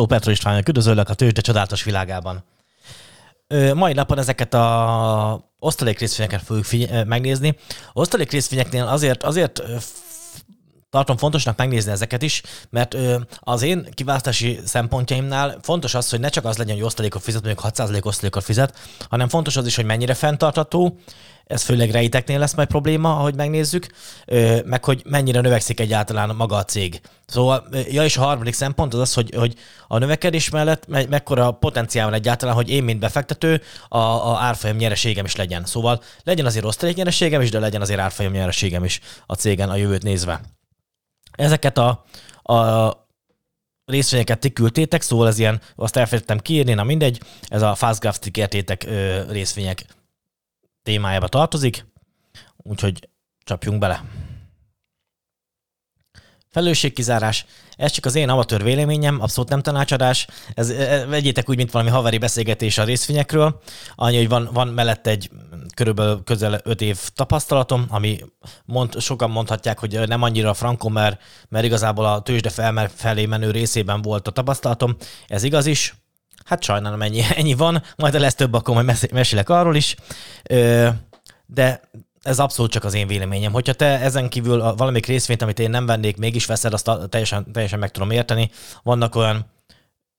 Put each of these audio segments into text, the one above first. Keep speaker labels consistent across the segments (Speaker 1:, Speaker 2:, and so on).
Speaker 1: Hello, Petro István, üdvözöllek a tőzsde csodálatos világában. Ö, mai napon ezeket a osztalék részvényeket fogjuk figy- megnézni. Osztalék részvényeknél azért, azért tartom fontosnak megnézni ezeket is, mert ö, az én kiválasztási szempontjaimnál fontos az, hogy ne csak az legyen, hogy osztalékot fizet, mondjuk 6% osztalékot fizet, hanem fontos az is, hogy mennyire fenntartható, ez főleg rejteknél lesz majd probléma, ahogy megnézzük, ö, meg hogy mennyire növekszik egyáltalán maga a cég. Szóval, ja, és a harmadik szempont az az, hogy, hogy a növekedés mellett me- mekkora potenciál van egyáltalán, hogy én, mint befektető, a, a árfolyam nyereségem is legyen. Szóval legyen azért osztalék nyereségem is, de legyen azért árfolyam nyereségem is a cégen a jövőt nézve. Ezeket a, a részvényeket ti küldtétek, szóval ez ilyen, azt elfelejtettem kiírni, na mindegy, ez a Fastgraph ti kértétek részvények témájába tartozik, úgyhogy csapjunk bele. Felelősségkizárás. Ez csak az én amatőr véleményem, abszolút nem tanácsadás. Ez, e, vegyétek úgy, mint valami haveri beszélgetés a részvényekről. Annyi, hogy van, van mellett egy körülbelül közel 5 év tapasztalatom, ami mond, sokan mondhatják, hogy nem annyira frankó, mert, mert igazából a tőzsde felé menő részében volt a tapasztalatom. Ez igaz is. Hát sajnálom, ennyi, ennyi van. Majd lesz több, akkor majd mesélek arról is. De ez abszolút csak az én véleményem. Hogyha te ezen kívül valamik részvényt, amit én nem vennék, mégis veszed, azt teljesen, teljesen meg tudom érteni. Vannak olyan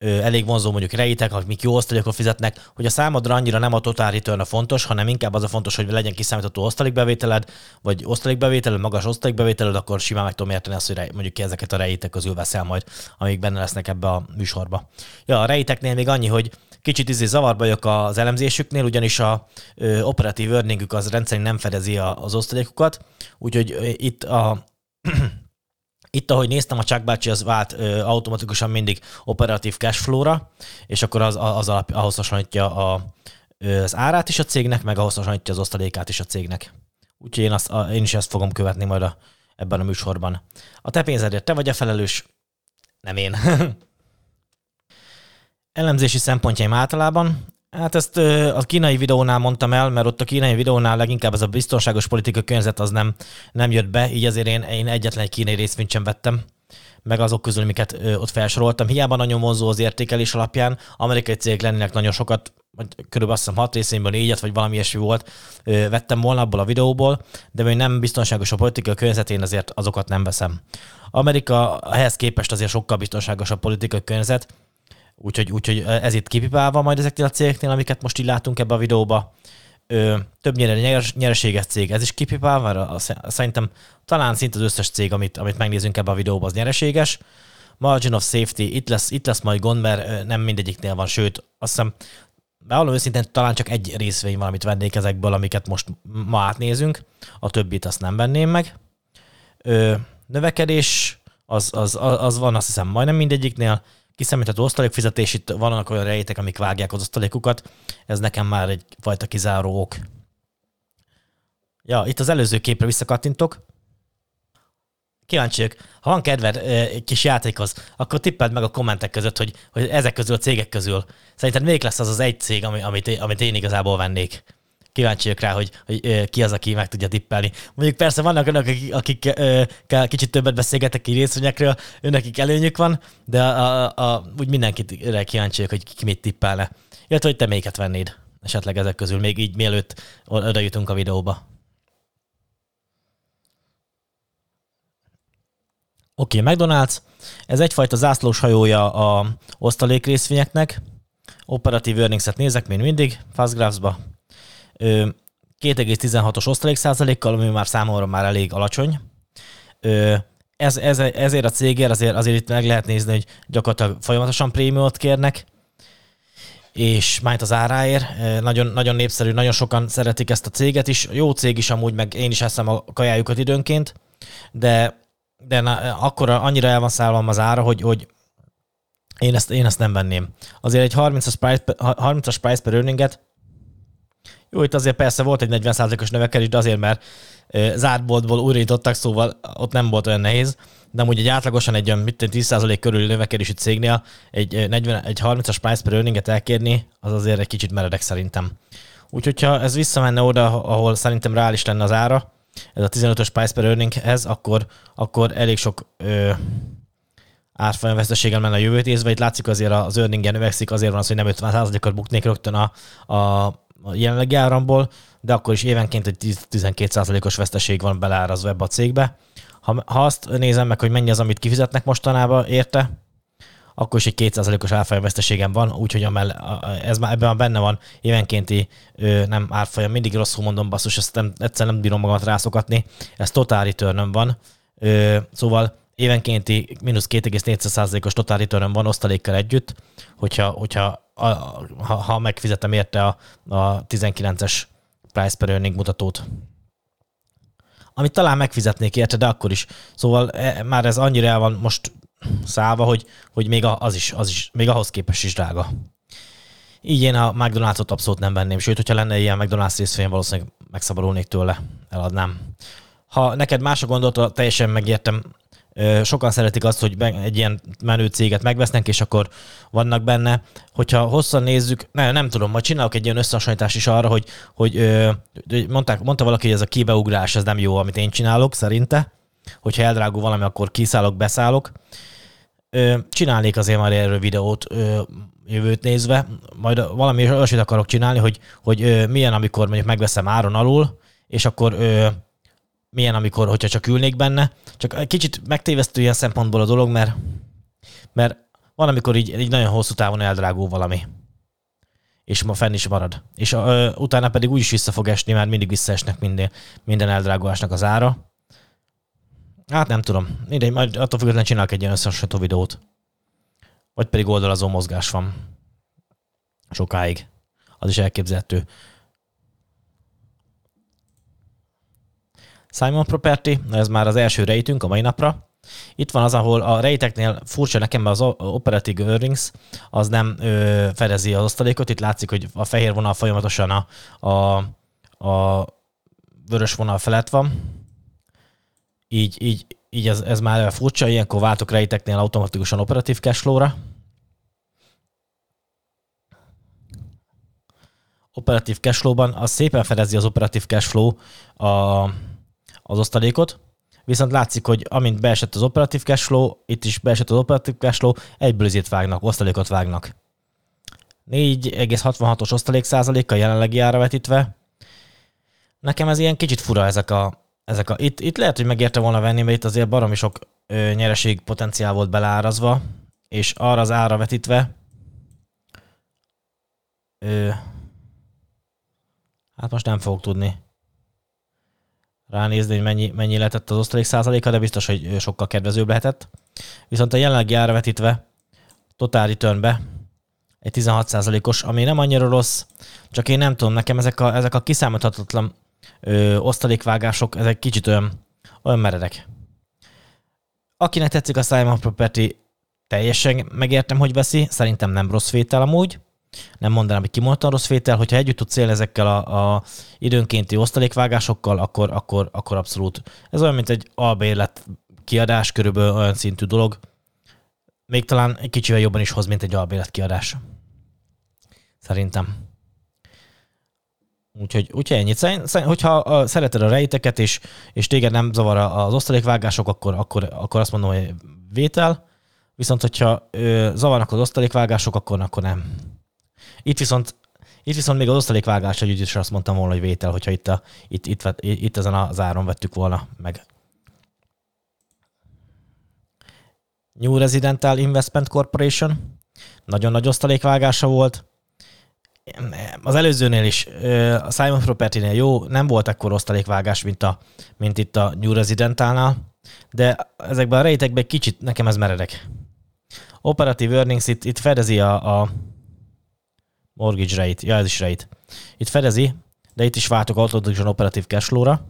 Speaker 1: elég vonzó mondjuk rejtek, amik jó osztalékot fizetnek, hogy a számodra annyira nem a total return a fontos, hanem inkább az a fontos, hogy legyen kiszámítható osztalékbevételed, vagy osztalékbevételed, magas osztalékbevételed, akkor simán meg tudom érteni azt, hogy mondjuk ki ezeket a rejtek közül veszel majd, amik benne lesznek ebbe a műsorba. Ja, a rejteknél még annyi, hogy kicsit izé zavarba vagyok az elemzésüknél, ugyanis a ö, operatív earningük az rendszerint nem fedezi a, az osztalékokat, úgyhogy itt a itt, ahogy néztem, a Chuck bácsi az vált ö, automatikusan mindig operatív cashflow-ra, és akkor az, az alap, ahhoz hasonlítja a, az árát is a cégnek, meg ahhoz hasonlítja az osztalékát is a cégnek. Úgyhogy én, azt, a, én is ezt fogom követni majd a, ebben a műsorban. A te pénzedért te vagy a felelős, nem én. Elemzési szempontjaim általában. Hát ezt a kínai videónál mondtam el, mert ott a kínai videónál leginkább ez a biztonságos politika környezet az nem, nem jött be, így ezért én, én egyetlen egy kínai részvényt sem vettem meg azok közül, amiket ott felsoroltam. Hiába nagyon vonzó az értékelés alapján, amerikai cégek lennének nagyon sokat, körülbelül azt hiszem hat részénből négyet, vagy valami ilyesmi volt, vettem volna abból a videóból, de még nem biztonságos a politika környezetén, ezért azokat nem veszem. Amerika ehhez képest azért sokkal biztonságosabb politikai környezet, Úgyhogy, úgyhogy ez itt kipipálva majd ezeknél a cégeknél, amiket most így látunk ebbe a videóba. Ö, többnyire nyers, nyereséges cég, ez is kipipálva, szerintem talán szinte az összes cég, amit, amit megnézünk ebbe a videóba, az nyereséges. Margin of safety, itt lesz, itt lesz majd gond, mert nem mindegyiknél van, sőt, azt hiszem, bevallom őszintén, talán csak egy részvény van, amit vennék ezekből, amiket most ma átnézünk, a többit azt nem venném meg. Ö, növekedés, az, az, az van azt hiszem majdnem mindegyiknél, kiszámítható osztalékfizetés, itt vannak olyan rejtek, amik vágják az osztalékukat, ez nekem már egy fajta kizáró ok. Ja, itt az előző képre visszakattintok. Kíváncsiak, ha van kedved egy kis játékhoz, akkor tippeld meg a kommentek között, hogy, hogy ezek közül a cégek közül szerinted még lesz az az egy cég, amit, amit én igazából vennék kíváncsiak rá, hogy, hogy ki az, aki meg tudja tippelni. Mondjuk persze vannak önök, akik, akik kicsit többet beszélgetek ki részvényekről, önökik előnyük van, de a, a, a, úgy mindenkit kíváncsiak, hogy ki mit tippelne. Illetve, hogy te melyiket vennéd esetleg ezek közül, még így mielőtt oda jutunk a videóba. Oké, okay, McDonald's. Ez egyfajta zászlós hajója a osztalék részvényeknek. Operatív earnings-et nézek, mint mindig, Fastgraphs-ba. 2,16-os osztalék százalékkal, ami már számomra már elég alacsony. Ez, ez, ezért a cégért azért, azért itt meg lehet nézni, hogy gyakorlatilag folyamatosan prémiumot kérnek, és májt az áráért. Nagyon, nagyon népszerű, nagyon sokan szeretik ezt a céget is. Jó cég is amúgy, meg én is eszem a kajájukat időnként, de, de na, akkor annyira el van szállva az ára, hogy, hogy én ezt, én ezt nem venném. Azért egy 30-as price, 30 price per earninget jó, itt azért persze volt egy 40%-os növekedés, de azért, mert zárt boltból újraítottak, szóval ott nem volt olyan nehéz. De amúgy egy átlagosan egy olyan 10% körüli növekedési cégnél egy, 40, egy 30-as price per earninget elkérni, az azért egy kicsit meredek szerintem. Úgyhogy ha ez visszamenne oda, ahol szerintem reális lenne az ára, ez a 15-ös price per earninghez, akkor, akkor elég sok ö, árfolyam veszteségem lenne a jövőt nézve. Itt látszik azért az earningen növekszik, azért van az, hogy nem 50%-ot buknék rögtön a, a, a jelenlegi áramból, de akkor is évenként egy 12%-os veszteség van beleárazva ebbe a cégbe. Ha, ha azt nézem meg, hogy mennyi az, amit kifizetnek mostanában érte, akkor is egy 2%-os árfolyam veszteségem van, úgyhogy ez már ebben benne van. Évenkénti nem árfolyam, mindig rosszul mondom, basszus, ezt nem, egyszer nem bírom magamat rászokatni, ez total return van, szóval évenkénti mínusz 2,4%-os total return van osztalékkal együtt, hogyha, hogyha a, ha, ha megfizetem érte a, a 19-es price per earning mutatót. Amit talán megfizetnék érte, de akkor is. Szóval e, már ez annyira el van most szállva, hogy, hogy még az is, az is, még ahhoz képest is drága. Így én a McDonald's-ot abszolút nem venném, sőt, hogyha lenne ilyen McDonald's részvény, valószínűleg megszabadulnék tőle, eladnám. Ha neked más a gondolat, teljesen megértem, sokan szeretik azt, hogy egy ilyen menő céget megvesznek, és akkor vannak benne. Hogyha hosszan nézzük, ne, nem tudom, majd csinálok egy ilyen összehasonlítást is arra, hogy, hogy mondták, mondta valaki, hogy ez a kibeugrás, ez nem jó, amit én csinálok, szerinte. Hogyha eldrágul valami, akkor kiszállok, beszállok. Csinálnék azért már erről videót jövőt nézve, majd valami olyasmit akarok csinálni, hogy, hogy milyen, amikor mondjuk megveszem áron alul, és akkor milyen, amikor, hogyha csak ülnék benne. Csak kicsit megtévesztő ilyen szempontból a dolog, mert, mert van, amikor így, így nagyon hosszú távon eldrágul valami. És ma fenn is marad. És ö, utána pedig úgy is vissza fog esni, mert mindig visszaesnek minden, minden eldrágulásnak az ára. Hát nem tudom. Mindegy, majd attól függetlenül csinálok egy ilyen összehasonlító videót. Vagy pedig oldalazó mozgás van. Sokáig. Az is elképzelhető. Simon Property, ez már az első rejtünk a mai napra. Itt van az, ahol a rejteknél furcsa nekem, mert az Operative Earnings az nem ö, fedezi az osztalékot. Itt látszik, hogy a fehér vonal folyamatosan a, a, a vörös vonal felett van. Így, így, így ez, ez már furcsa, ilyenkor váltok rejteknél automatikusan operatív cashflow-ra. Operatív cashflow-ban az szépen fedezi az operatív cashflow a, az osztalékot, viszont látszik, hogy amint beesett az operatív cashflow, itt is beesett az operatív cashflow, egyből izét vágnak, osztalékot vágnak. 4,66-os osztalék százalékkal jelenlegi ára vetítve. Nekem ez ilyen kicsit fura ezek a, ezek a itt, itt lehet, hogy megérte volna venni, mert itt azért baromi sok ö, nyereség potenciál volt beleárazva, és arra az ára vetítve, ö, hát most nem fogok tudni ránézni, hogy mennyi, mennyi lehetett az osztalék százaléka, de biztos, hogy sokkal kedvezőbb lehetett. Viszont a jelenlegi ára vetítve, totál returnbe, egy 16 százalékos, ami nem annyira rossz, csak én nem tudom, nekem ezek a, ezek a kiszámíthatatlan ö, osztalékvágások, ezek kicsit olyan, olyan meredek. Akinek tetszik a Simon Property, teljesen megértem, hogy veszi, szerintem nem rossz vétel amúgy, nem mondanám, hogy kimondottan rossz vétel, hogyha együtt tudsz élni ezekkel a, a időnkénti osztalékvágásokkal, akkor, akkor, akkor abszolút. Ez olyan, mint egy albérlet kiadás, körülbelül olyan szintű dolog. Még talán egy kicsivel jobban is hoz, mint egy albérlet kiadás. Szerintem. Úgyhogy, úgyhogy ennyit. Szerint, hogyha szereted a rejteket, és, és téged nem zavar az osztalékvágások, akkor, akkor, akkor azt mondom, hogy vétel. Viszont, hogyha ö, zavarnak az osztalékvágások, akkor, akkor nem. Itt viszont itt viszont még az osztalékvágás együtt is azt mondtam volna, hogy vétel, hogyha itt, a, itt, itt, itt, itt ezen az áron vettük volna meg. New Residential Investment Corporation. Nagyon nagy osztalékvágása volt. Az előzőnél is, a Simon Property-nél jó, nem volt ekkor osztalékvágás, mint, a, mint itt a New Residentalnál, de ezekben a rejtekben kicsit nekem ez meredek. Operative Earnings itt, itt fedezi a, a Mortgage rate, ja ez is rate. Itt fedezi, de itt is váltok automatikusan operatív cashflow-ra.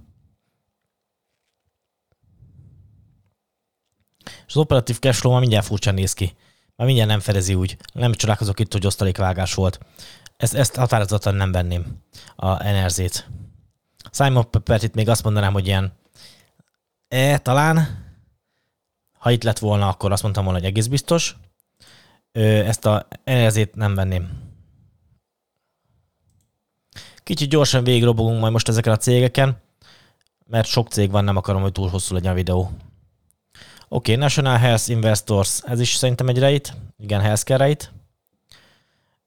Speaker 1: És az operatív cashflow már mindjárt furcsán néz ki. Már mindjárt nem fedezi úgy. Nem csodálkozok itt, hogy osztalékvágás volt. Ezt, ezt határozottan nem venném a NRZ-t. Simon Peppert még azt mondanám, hogy ilyen e, talán ha itt lett volna, akkor azt mondtam volna, hogy egész biztos. Ezt a NRZ-t nem venném. Kicsit gyorsan végigrobogunk majd most ezeken a cégeken, mert sok cég van, nem akarom, hogy túl hosszú legyen a videó. okay, National Health Investors, ez is szerintem egy rejt. Igen, healthcare rejt.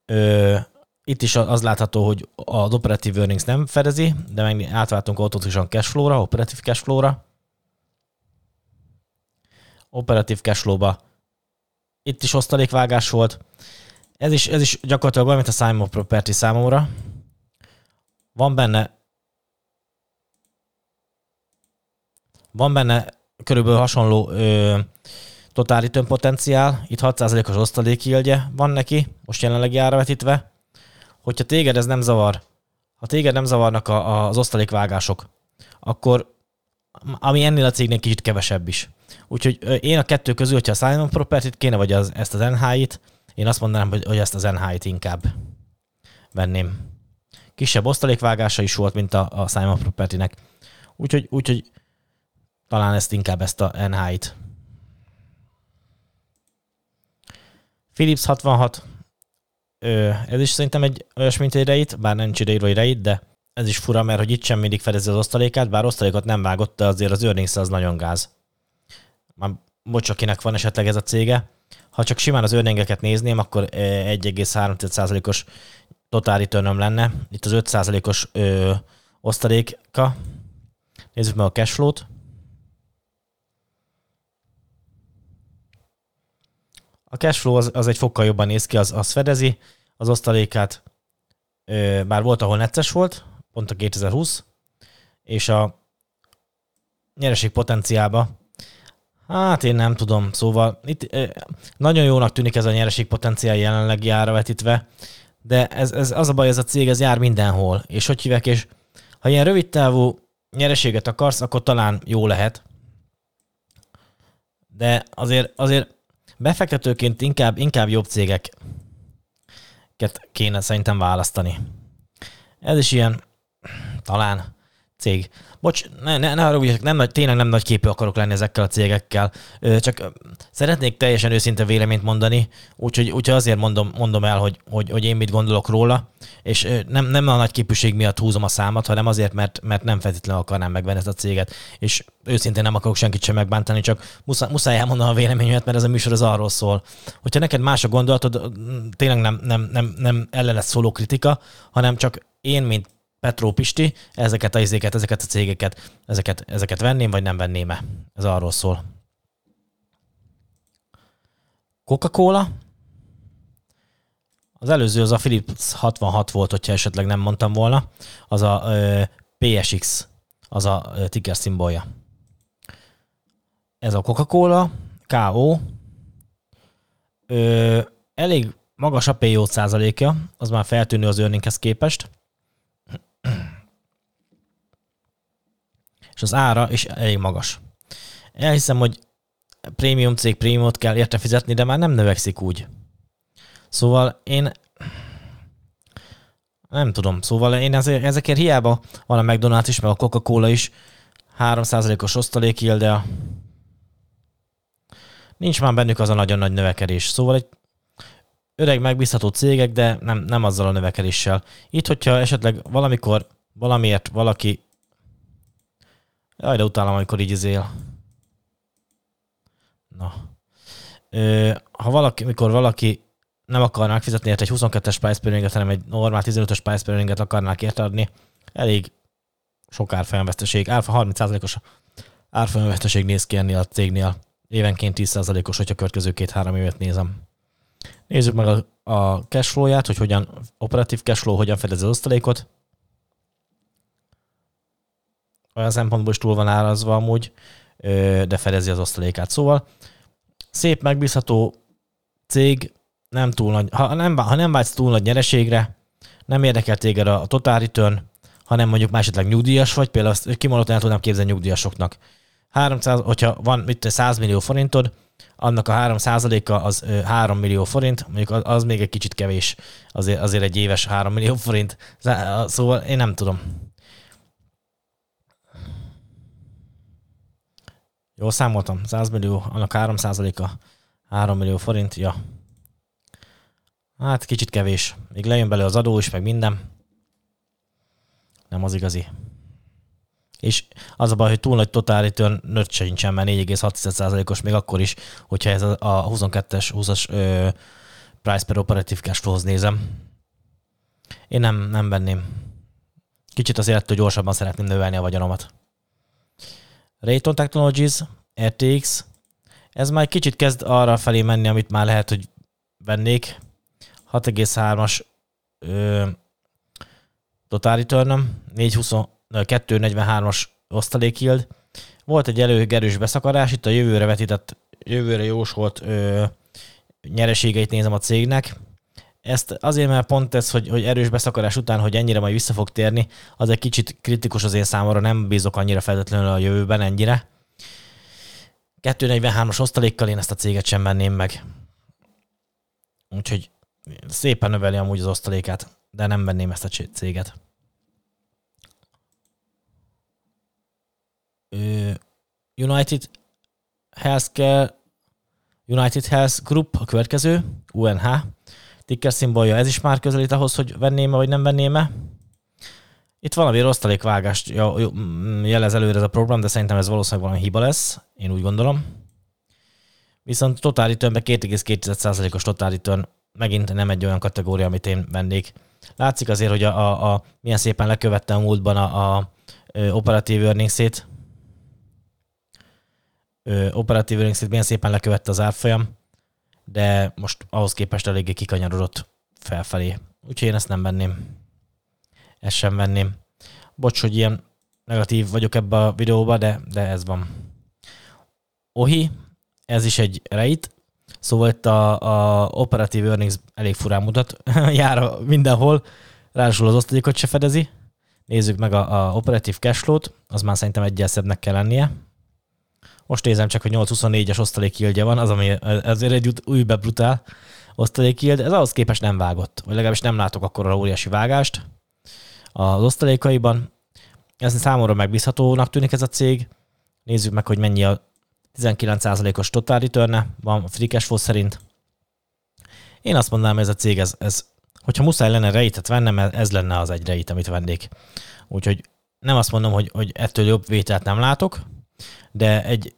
Speaker 1: Ö, itt is az látható, hogy az operative earnings nem fedezi, de meg átváltunk automatikusan cashflow-ra, operatív cashflow-ra. Operatív cashflow-ba itt is osztalékvágás volt. Ez is, ez is gyakorlatilag olyan, mint a Simon Property számomra. Van benne van benne körülbelül hasonló ö, return potenciál, itt 6%-os osztalékilgye van neki, most jelenleg vetítve. Hogyha téged ez nem zavar, ha téged nem zavarnak a, a, az osztalékvágások, akkor ami ennél a cégnél kicsit kevesebb is. Úgyhogy én a kettő közül, hogyha a Simon Property-t kéne, vagy az, ezt az NHI-t, én azt mondanám, hogy, hogy ezt az NHI-t inkább venném. Kisebb osztalékvágása is volt, mint a, a Simon Property-nek. Úgyhogy, úgyhogy talán ezt inkább ezt a NHI-t. Philips 66, ez is szerintem egy olyas, mint egy reit, bár nem ide hogy reit, de ez is fura, mert hogy itt sem mindig fedezi az osztalékát, bár osztalékot nem vágott, de azért az earnings az nagyon gáz. Már bocs, akinek van esetleg ez a cége. Ha csak simán az earningeket nézném, akkor 1,3%-os total return lenne. Itt az 5%-os ö, osztaléka. Nézzük meg a cashflow-t. A cashflow az, az egy fokkal jobban néz ki, az, az fedezi az osztalékát. Ö, bár volt, ahol necces volt, pont a 2020, és a nyereség potenciálba, hát én nem tudom, szóval itt nagyon jónak tűnik ez a nyereség potenciál jelenlegi ára vetítve, de ez, ez az a baj, ez a cég, ez jár mindenhol, és hogy hívek, és ha ilyen rövid távú nyereséget akarsz, akkor talán jó lehet, de azért, azért befektetőként inkább, inkább jobb cégeket kéne szerintem választani. Ez is ilyen talán cég. Bocs, ne, ne, ne haragudjatok, nem nagy, tényleg nem nagy képű akarok lenni ezekkel a cégekkel. Csak szeretnék teljesen őszinte véleményt mondani, úgyhogy, úgyhogy azért mondom, mondom el, hogy, hogy, hogy én mit gondolok róla, és nem, nem a nagy képűség miatt húzom a számat, hanem azért, mert, mert nem feltétlenül akarnám megvenni ezt a céget. És őszintén nem akarok senkit sem megbántani, csak muszáj, muszáj elmondanom a véleményemet, mert ez a műsor az arról szól. Hogyha neked más a gondolatod, tényleg nem, nem, nem, nem ellenet szóló kritika, hanem csak én, mint Petró Pisti, ezeket a izéket, ezeket a cégeket, ezeket, ezeket venném, vagy nem venném-e? Ez arról szól. Coca-Cola. Az előző az a Philips 66 volt, hogyha esetleg nem mondtam volna. Az a ö, PSX, az a ticker szimbolja. Ez a Coca-Cola, KO. Ö, elég magas a PO százalékja, az már feltűnő az earninghez képest. És az ára is elég magas. Elhiszem, hogy prémium cég prémiumot kell érte fizetni, de már nem növekszik úgy. Szóval én nem tudom, szóval én ezért, ezekért hiába van a McDonald's is, meg a Coca-Cola is 3%-os osztalék de nincs már bennük az a nagyon nagy növekedés. Szóval egy öreg, megbízható cégek, de nem, nem azzal a növekedéssel. Itt, hogyha esetleg valamikor valamiért valaki Jaj, de utálom, amikor így izél. Na. Ö, ha valaki, mikor valaki nem akarná megfizetni érte egy 22-es price per hanem egy normál 15-ös price per akarnák érte adni, elég sok árfolyamveszteség. Árfa 30%-os árfolyamveszteség néz ki ennél a cégnél. Évenként 10%-os, hogyha következő két-három évet nézem. Nézzük meg a, a cashflow-ját, hogy hogyan, operatív cashflow hogyan fedez az osztalékot. Olyan szempontból is túl van árazva amúgy, de fedezi az osztalékát. Szóval szép, megbízható cég, nem túl nagy, ha nem, ha nem vágysz túl nagy nyereségre, nem érdekel téged a, a total return, hanem mondjuk már esetleg nyugdíjas vagy, például azt kimondottan el tudnám képzelni nyugdíjasoknak. 300, hogyha van mit 100 millió forintod, annak a 3 a az 3 millió forint, mondjuk az még egy kicsit kevés, azért, azért egy éves 3 millió forint. Szóval én nem tudom. Jól számoltam, 100 millió, annak 3 a 3 millió forint, ja. Hát kicsit kevés. Még lejön belőle az adó is, meg minden. Nem az igazi. és az a baj, hogy túl nagy total return nőtt sincsen, mert 4,6%-os még akkor is, hogyha ez a, a 22-es, 20-as ö, price per operative cash flow-hoz nézem. Én nem, nem venném. Kicsit azért ettől gyorsabban szeretném növelni a vagyonomat. Rayton Technologies, RTX, ez már kicsit kezd arra felé menni, amit már lehet, hogy vennék. 6,3-as total return 243-as osztalék yield. Volt egy előgerős beszakarás, itt a jövőre vetített, jövőre jósolt ö, nyereségeit nézem a cégnek. Ezt azért, mert pont ez, hogy, hogy erős beszakarás után, hogy ennyire majd vissza fog térni, az egy kicsit kritikus az én számomra, nem bízok annyira feltétlenül a jövőben ennyire. 243-as osztalékkal én ezt a céget sem venném meg. Úgyhogy szépen növeli amúgy az osztalékát, de nem venném ezt a céget. United Healthcare United Health Group a következő, UNH. Ticker szimbolja, ez is már közelít ahhoz, hogy venném-e vagy nem venném-e. Itt valami osztalékvágást jelez előre ez a program, de szerintem ez valószínűleg valami hiba lesz, én úgy gondolom. Viszont total return 2,2%-os total return megint nem egy olyan kategória, amit én vennék. Látszik azért, hogy a, a, a milyen szépen lekövette a múltban a, a, a operatív earnings-ét, operatív earnings milyen szépen lekövette az árfolyam, de most ahhoz képest eléggé kikanyarodott felfelé. Úgyhogy én ezt nem venném. Ezt sem venném. Bocs, hogy ilyen negatív vagyok ebbe a videóba, de, de ez van. Ohi, ez is egy reit, szóval itt a, a operatív earnings elég furán mutat, jár mindenhol, ráadásul az osztalékot se fedezi. Nézzük meg a, a operatív cashflow-t, az már szerintem egyel szebbnek kell lennie. Most nézem csak, hogy 824-es osztalék yieldje van, az, ami ezért egy újbe brutál osztalék yield. Ez ahhoz képest nem vágott, vagy legalábbis nem látok akkor a óriási vágást az osztalékaiban. Ez számomra megbízhatónak tűnik ez a cég. Nézzük meg, hogy mennyi a 19%-os total return van a free cash flow szerint. Én azt mondanám, ez a cég, ez, ez hogyha muszáj lenne rejtet vennem, ez lenne az egy rejt, amit vennék. Úgyhogy nem azt mondom, hogy, hogy ettől jobb vételt nem látok, de egy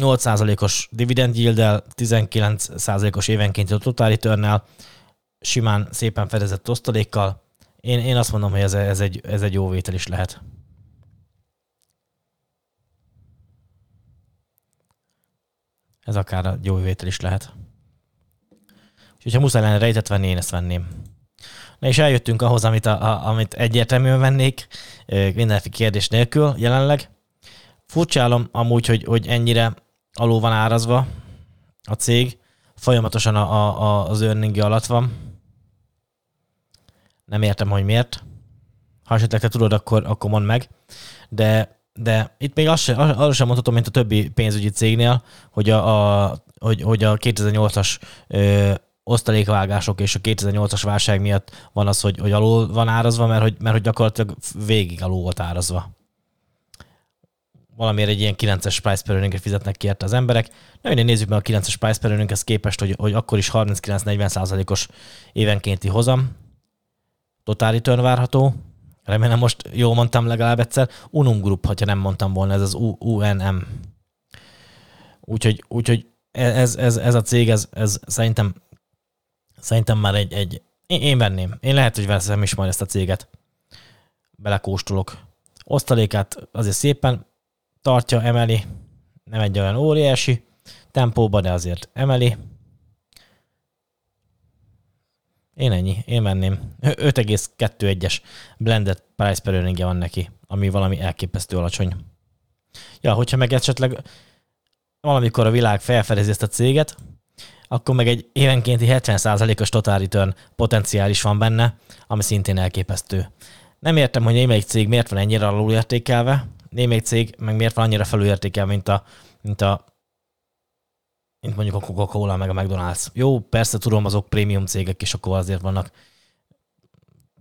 Speaker 1: 8%-os dividend yield 19%-os évenkénti total return simán szépen fedezett osztalékkal, én, én azt mondom, hogy ez, ez, egy, ez egy jó vétel is lehet. Ez akár a jó vétel is lehet. Úgyhogy ha muszáj lenne rejtet venni, én ezt venném. Na és eljöttünk ahhoz, amit, a, a, amit egyértelműen vennék, mindenféle kérdés nélkül jelenleg. Furcsálom amúgy, hogy, hogy ennyire alul van árazva a cég, folyamatosan a, a, az earning alatt van. Nem értem, hogy miért. Ha esetleg te tudod, akkor, akkor mondd meg. De, de itt még azt sem, arra sem mondhatom, mint a többi pénzügyi cégnél, hogy a, a, hogy, hogy a 2008-as ö, osztalékvágások és a 2008-as válság miatt van az, hogy, hogy alul van árazva, mert hogy, mert hogy gyakorlatilag végig alul volt árazva valamiért egy ilyen 9-es price per earning fizetnek ki érte az emberek. Na, én nézzük meg a 9-es price per earning képest, hogy, hogy akkor is 39-40 százalékos évenkénti hozam. Total return várható. Remélem most jól mondtam legalább egyszer. Unum Group, ha nem mondtam volna, ez az UNM. Úgyhogy, úgyhogy ez, ez, ez, a cég, ez, ez szerintem, szerintem már egy, egy én, én venném. Én lehet, hogy veszem is majd ezt a céget. Belekóstolok. Osztalékát azért szépen tartja, emeli. Nem egy olyan óriási tempóba, de azért emeli. Én ennyi, én menném. 5,21-es blended price per earning van neki, ami valami elképesztő alacsony. Ja, hogyha meg esetleg valamikor a világ felfedezi ezt a céget, akkor meg egy évenkénti 70%-os total return potenciális van benne, ami szintén elképesztő. Nem értem, hogy némelyik cég miért van ennyire alulértékelve, némelyik cég meg miért van annyira felülértékel, mint a, mint a mint mondjuk a Coca-Cola meg a McDonald's. Jó, persze tudom, azok prémium cégek, és akkor azért vannak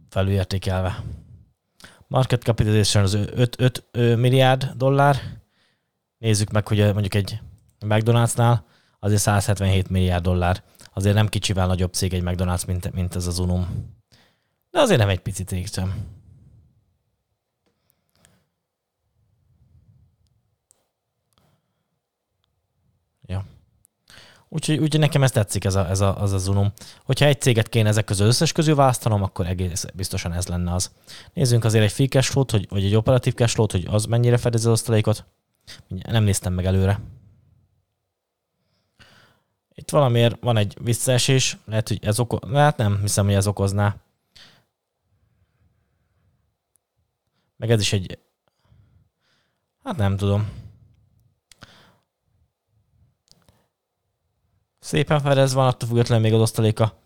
Speaker 1: felülértékelve. Market capitalization az 5, 5 milliárd dollár. Nézzük meg, hogy mondjuk egy McDonald'snál azért 177 milliárd dollár. Azért nem kicsivel nagyobb cég egy McDonald's, mint, mint ez az Unum. De azért nem egy pici cég sem. Úgyhogy, úgyhogy nekem ez tetszik, ez a, ez a, az a Zunum. Hogyha egy céget kéne ezek közül összes közül választanom, akkor egész biztosan ez lenne az. Nézzünk azért egy free cash hogy, vagy egy operatív cash flow hogy az mennyire fedezi az osztalékot. Nem néztem meg előre. Itt valamiért van egy visszaesés, lehet, hogy ez okoz... Hát nem hiszem, hogy ez okozná. Meg ez is egy... Hát nem tudom. Szépen fedez van, attól függetlenül még az osztaléka.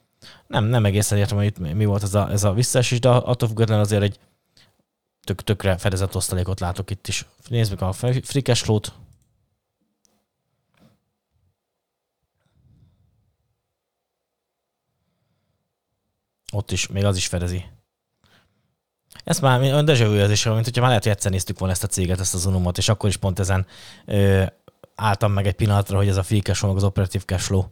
Speaker 1: Nem, nem egészen értem, hogy itt mi volt ez a, ez a visszaesés, de attól függetlenül azért egy tök, tökre fedezett osztalékot látok itt is. Nézzük a flow-t. Ott is, még az is fedezi. Ez már olyan is, mint hogyha már lehet, hogy egyszer néztük volna ezt a céget, ezt az unumot, és akkor is pont ezen ö, álltam meg egy pillanatra, hogy ez a free cash flow, az operatív cash flow.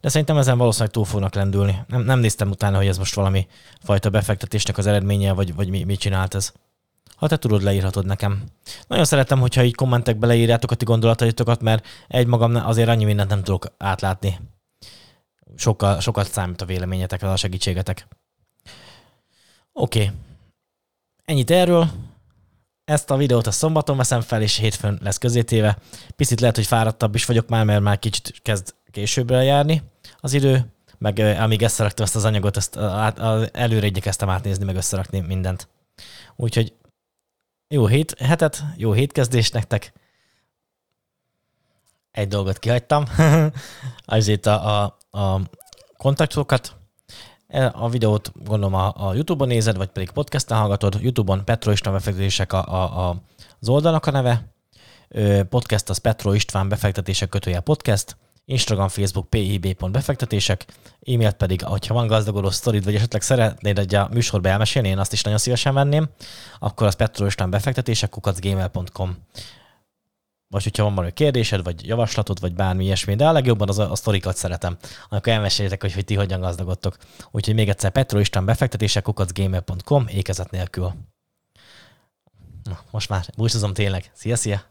Speaker 1: De szerintem ezen valószínűleg túl fognak lendülni. Nem, nem néztem utána, hogy ez most valami fajta befektetésnek az eredménye, vagy, vagy mi, mit csinált ez. Ha te tudod, leírhatod nekem. Nagyon szeretem, hogyha így kommentekbe leírjátok a ti gondolataitokat, mert egy magam azért annyi mindent nem tudok átlátni. Sokkal, sokat számít a véleményetek, a segítségetek. Oké. Okay. Ennyit erről. Ezt a videót a szombaton veszem fel, és hétfőn lesz közétéve. Picit lehet, hogy fáradtabb is vagyok már, mert már kicsit kezd későbbre járni az idő, meg amíg összeraktam ezt az anyagot, ezt előre igyekeztem átnézni, meg összerakni mindent. Úgyhogy jó hét, hetet, jó hétkezdést nektek. Egy dolgot kihagytam, azért a, a, a kontaktokat. E, a videót gondolom a, a YouTube-on nézed, vagy pedig podcasten hallgatod. YouTube-on Petro István befektetések a, a, a, az oldalnak a neve. Podcast az Petro István befektetések kötője podcast. Instagram, Facebook, pib.befektetések, e-mailt pedig, hogyha van gazdagodó sztorid, vagy esetleg szeretnéd egy a műsorba elmesélni, én azt is nagyon szívesen venném, akkor az Petrolistán befektetések, kukacgmail.com vagy hogyha van valami kérdésed, vagy javaslatod, vagy bármi ilyesmi, de a legjobban az a, a sztorikat szeretem, amikor elmesélitek, hogy, hogy ti hogyan gazdagodtok. Úgyhogy még egyszer Petrolistán befektetések, kukacgmail.com, ékezet nélkül. Na, most már búcsúzom tényleg. Szia, szia!